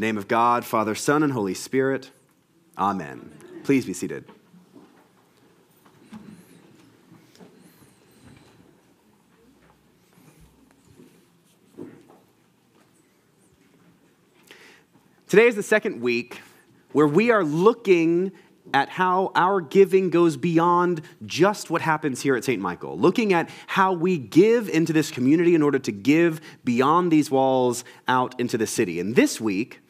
name of God, Father, Son, and Holy Spirit. Amen. Please be seated. Today is the second week where we are looking at how our giving goes beyond just what happens here at St. Michael, looking at how we give into this community in order to give beyond these walls out into the city. And this week,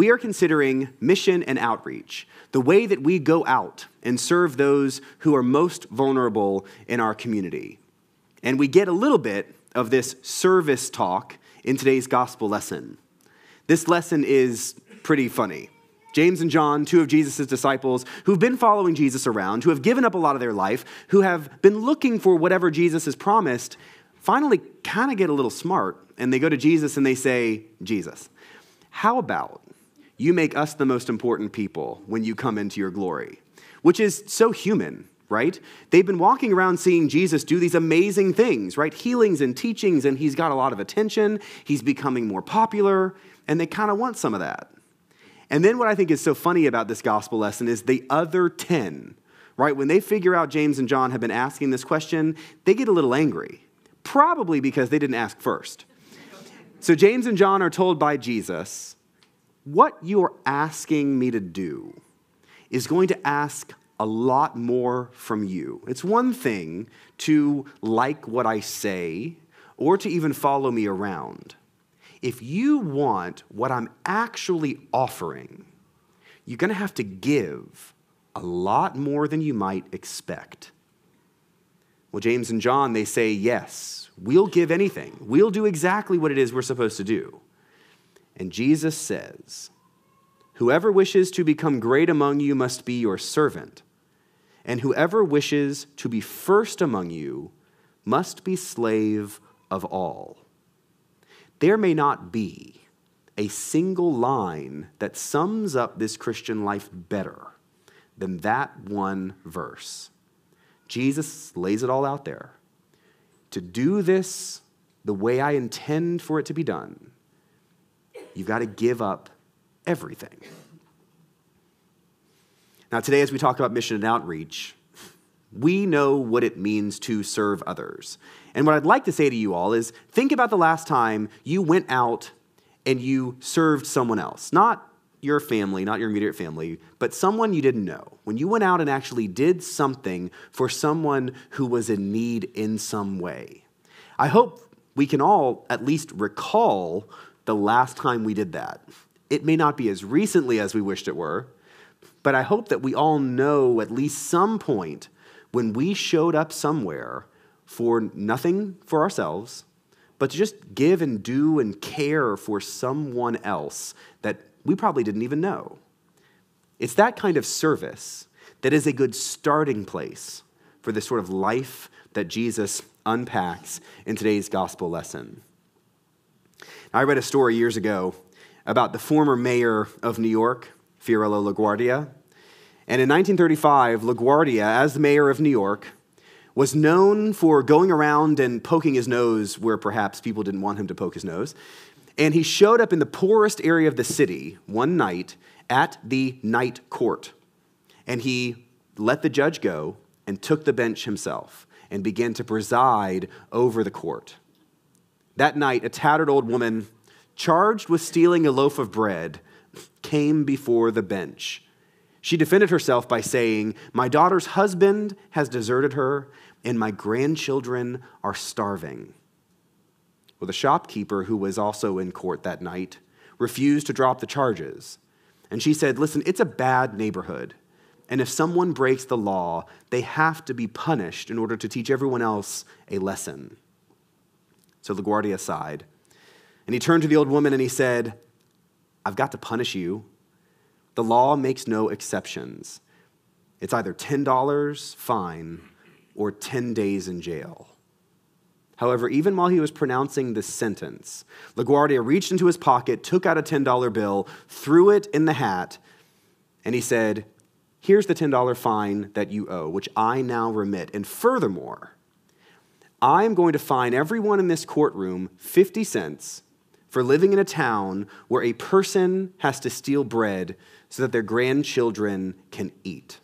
we are considering mission and outreach, the way that we go out and serve those who are most vulnerable in our community. And we get a little bit of this service talk in today's gospel lesson. This lesson is pretty funny. James and John, two of Jesus' disciples, who've been following Jesus around, who have given up a lot of their life, who have been looking for whatever Jesus has promised, finally kind of get a little smart and they go to Jesus and they say, Jesus, how about you make us the most important people when you come into your glory? Which is so human, right? They've been walking around seeing Jesus do these amazing things, right? Healings and teachings, and he's got a lot of attention. He's becoming more popular, and they kind of want some of that. And then what I think is so funny about this gospel lesson is the other 10, right? When they figure out James and John have been asking this question, they get a little angry, probably because they didn't ask first. So James and John are told by Jesus, What you're asking me to do is going to ask a lot more from you. It's one thing to like what I say or to even follow me around if you want what I'm actually offering, you're going to have to give a lot more than you might expect. Well, James and John, they say, yes, we'll give anything. We'll do exactly what it is we're supposed to do. And Jesus says, Whoever wishes to become great among you must be your servant, and whoever wishes to be first among you must be slave of all. There may not be a single line that sums up this Christian life better than that one verse. Jesus lays it all out there. To do this the way I intend for it to be done, you've got to give up everything. Now, today, as we talk about mission and outreach, we know what it means to serve others. And what I'd like to say to you all is think about the last time you went out and you served someone else. Not your family, not your immediate family, but someone you didn't know. When you went out and actually did something for someone who was in need in some way. I hope we can all at least recall the last time we did that. It may not be as recently as we wished it were, but I hope that we all know at least some point when we showed up somewhere for nothing for ourselves, but to just give and do and care for someone else that we probably didn't even know. It's that kind of service that is a good starting place for the sort of life that Jesus unpacks in today's gospel lesson. I read a story years ago about the former mayor of New York, Fiorello LaGuardia, and in 1935, LaGuardia, as the mayor of New York, was known for going around and poking his nose where perhaps people didn't want him to poke his nose. And he showed up in the poorest area of the city one night at the night court. And he let the judge go and took the bench himself and began to preside over the court. That night, a tattered old woman, charged with stealing a loaf of bread, came before the bench she defended herself by saying, My daughter's husband has deserted her, and my grandchildren are starving. Well, the shopkeeper, who was also in court that night, refused to drop the charges. And she said, Listen, it's a bad neighborhood. And if someone breaks the law, they have to be punished in order to teach everyone else a lesson. So LaGuardia sighed. And he turned to the old woman and he said, I've got to punish you the law makes no exceptions. It's either $10 fine or 10 days in jail. However, even while he was pronouncing this sentence, LaGuardia reached into his pocket, took out a $10 bill, threw it in the hat, and he said, Here's the $10 fine that you owe, which I now remit. And furthermore, I'm going to fine everyone in this courtroom 50 cents for living in a town where a person has to steal bread so that their grandchildren can eat.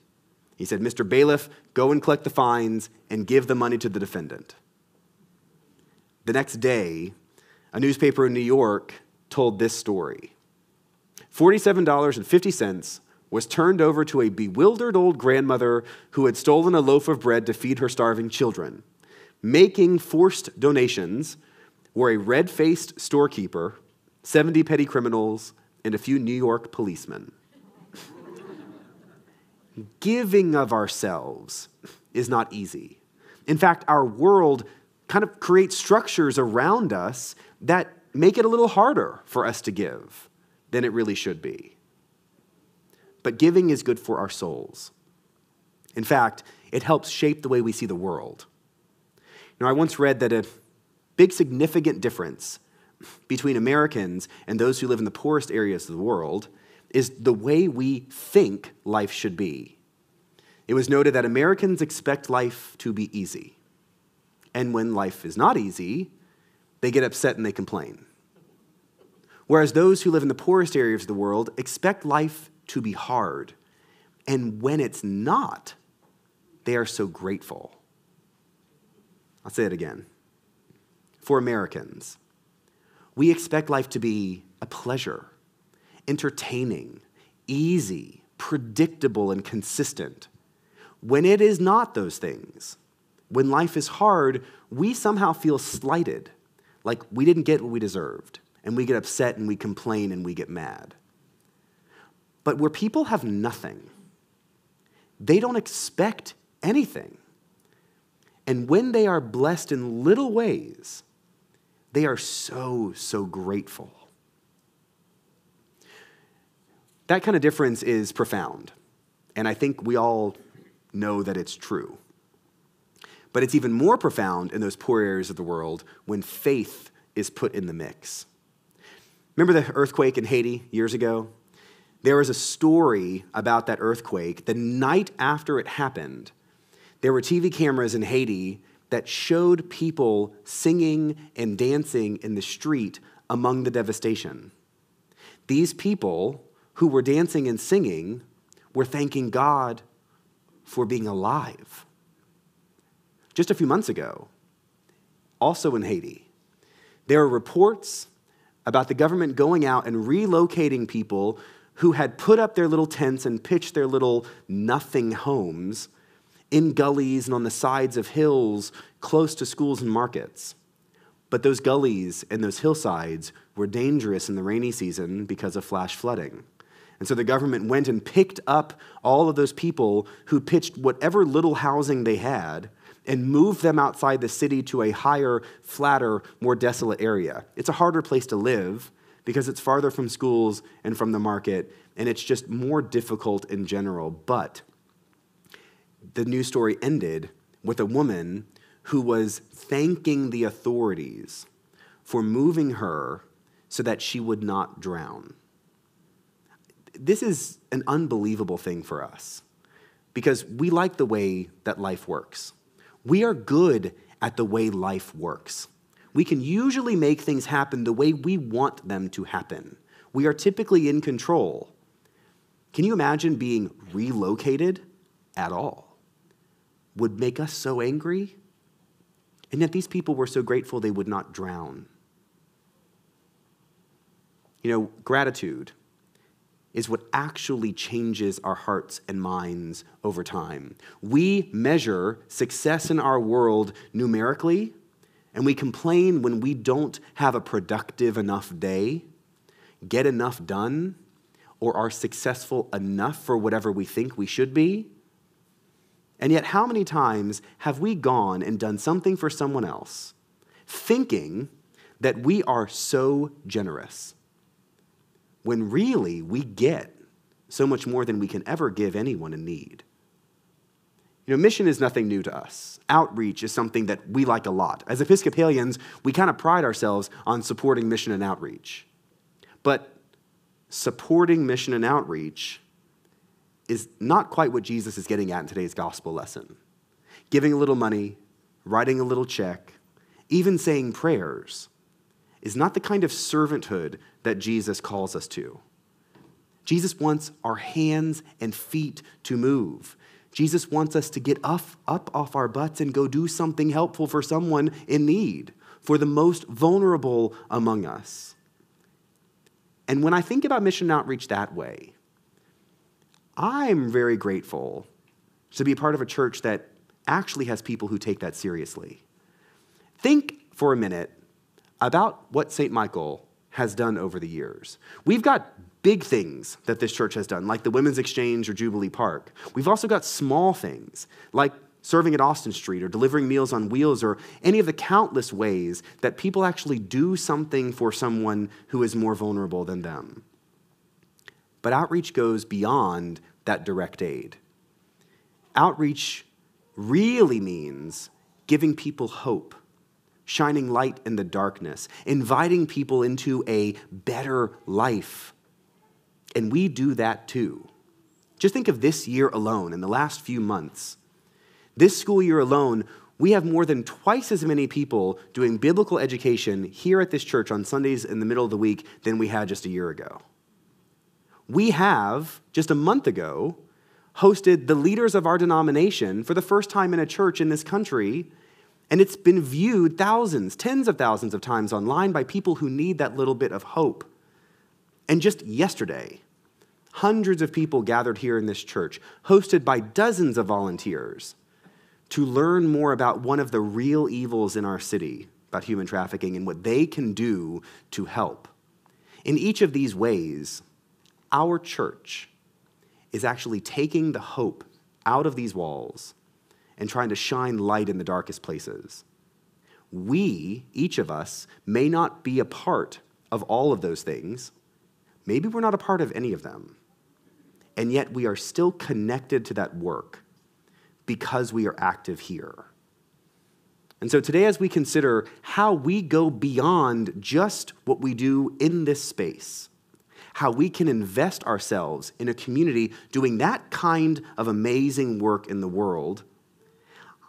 He said, Mr. Bailiff, go and collect the fines and give the money to the defendant. The next day, a newspaper in New York told this story $47.50 was turned over to a bewildered old grandmother who had stolen a loaf of bread to feed her starving children. Making forced donations were a red faced storekeeper, 70 petty criminals, and a few New York policemen. Giving of ourselves is not easy. In fact, our world kind of creates structures around us that make it a little harder for us to give than it really should be but giving is good for our souls. In fact, it helps shape the way we see the world. Now, I once read that a big significant difference between Americans and those who live in the poorest areas of the world is the way we think life should be. It was noted that Americans expect life to be easy. And when life is not easy, they get upset and they complain. Whereas those who live in the poorest areas of the world expect life to be hard. And when it's not, they are so grateful. I'll say it again. For Americans, we expect life to be a pleasure, entertaining, easy, predictable, and consistent. When it is not those things, when life is hard, we somehow feel slighted, like we didn't get what we deserved, and we get upset and we complain and we get mad. But where people have nothing, they don't expect anything. And when they are blessed in little ways, they are so, so grateful. That kind of difference is profound. And I think we all know that it's true. But it's even more profound in those poor areas of the world when faith is put in the mix. Remember the earthquake in Haiti years ago? There was a story about that earthquake. The night after it happened, there were TV cameras in Haiti that showed people singing and dancing in the street among the devastation. These people who were dancing and singing were thanking God for being alive. Just a few months ago, also in Haiti, there are reports about the government going out and relocating people who had put up their little tents and pitched their little nothing homes in gullies and on the sides of hills close to schools and markets. But those gullies and those hillsides were dangerous in the rainy season because of flash flooding. And so the government went and picked up all of those people who pitched whatever little housing they had and moved them outside the city to a higher, flatter, more desolate area. It's a harder place to live, because it's farther from schools and from the market, and it's just more difficult in general. But the news story ended with a woman who was thanking the authorities for moving her so that she would not drown. This is an unbelievable thing for us because we like the way that life works. We are good at the way life works we can usually make things happen the way we want them to happen. We are typically in control. Can you imagine being relocated at all? Would make us so angry. And yet these people were so grateful they would not drown. You know, gratitude is what actually changes our hearts and minds over time. We measure success in our world numerically and we complain when we don't have a productive enough day, get enough done, or are successful enough for whatever we think we should be. And yet, how many times have we gone and done something for someone else, thinking that we are so generous, when really we get so much more than we can ever give anyone in need? You know, mission is nothing new to us. Outreach is something that we like a lot. As Episcopalians, we kind of pride ourselves on supporting mission and outreach. But supporting mission and outreach is not quite what Jesus is getting at in today's gospel lesson. Giving a little money, writing a little check, even saying prayers is not the kind of servanthood that Jesus calls us to. Jesus wants our hands and feet to move. Jesus wants us to get up, up off our butts and go do something helpful for someone in need, for the most vulnerable among us. And when I think about mission outreach that way, I'm very grateful to be part of a church that actually has people who take that seriously. Think for a minute about what St. Michael has done over the years. We've got big things that this church has done, like the Women's Exchange or Jubilee Park. We've also got small things, like serving at Austin Street or delivering meals on wheels or any of the countless ways that people actually do something for someone who is more vulnerable than them. But outreach goes beyond that direct aid. Outreach really means giving people hope, shining light in the darkness, inviting people into a better life. And we do that too. Just think of this year alone, in the last few months. This school year alone, we have more than twice as many people doing biblical education here at this church on Sundays in the middle of the week than we had just a year ago. We have, just a month ago, hosted the leaders of our denomination for the first time in a church in this country, and it's been viewed thousands, tens of thousands of times online by people who need that little bit of hope. And just yesterday, hundreds of people gathered here in this church, hosted by dozens of volunteers, to learn more about one of the real evils in our city, about human trafficking, and what they can do to help. In each of these ways, our church is actually taking the hope out of these walls and trying to shine light in the darkest places. We, each of us, may not be a part of all of those things. Maybe we're not a part of any of them. And yet we are still connected to that work because we are active here. And so today, as we consider how we go beyond just what we do in this space, how we can invest ourselves in a community doing that kind of amazing work in the world,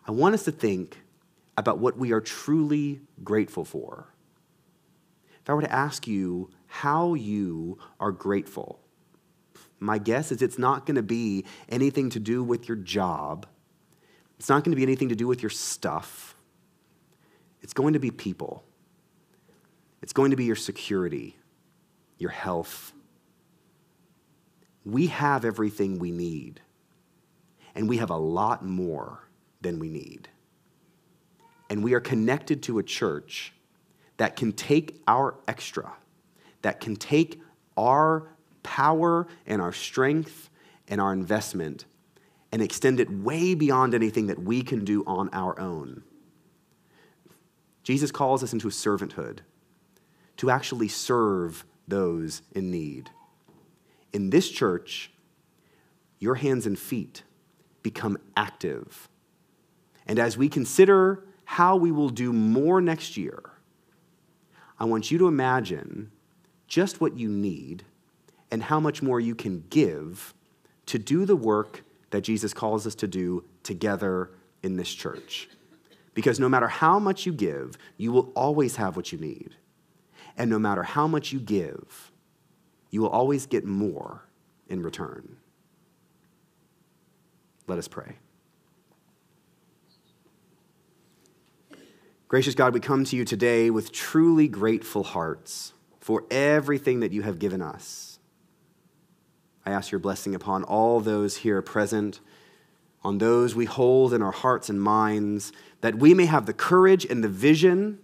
I want us to think about what we are truly grateful for. If I were to ask you how you are grateful, my guess is it's not going to be anything to do with your job. It's not going to be anything to do with your stuff. It's going to be people. It's going to be your security, your health, we have everything we need, and we have a lot more than we need. And we are connected to a church that can take our extra, that can take our power and our strength and our investment and extend it way beyond anything that we can do on our own. Jesus calls us into a servanthood to actually serve those in need in this church, your hands and feet become active. And as we consider how we will do more next year, I want you to imagine just what you need and how much more you can give to do the work that Jesus calls us to do together in this church. Because no matter how much you give, you will always have what you need. And no matter how much you give, you will always get more in return. Let us pray. Gracious God, we come to you today with truly grateful hearts for everything that you have given us. I ask your blessing upon all those here present, on those we hold in our hearts and minds, that we may have the courage and the vision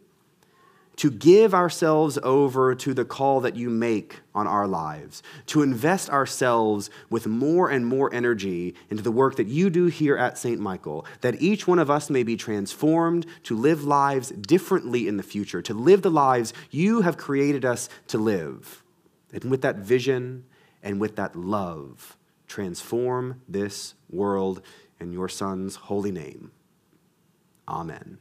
to give ourselves over to the call that you make on our lives, to invest ourselves with more and more energy into the work that you do here at St. Michael, that each one of us may be transformed to live lives differently in the future, to live the lives you have created us to live. And with that vision and with that love, transform this world in your Son's holy name. Amen.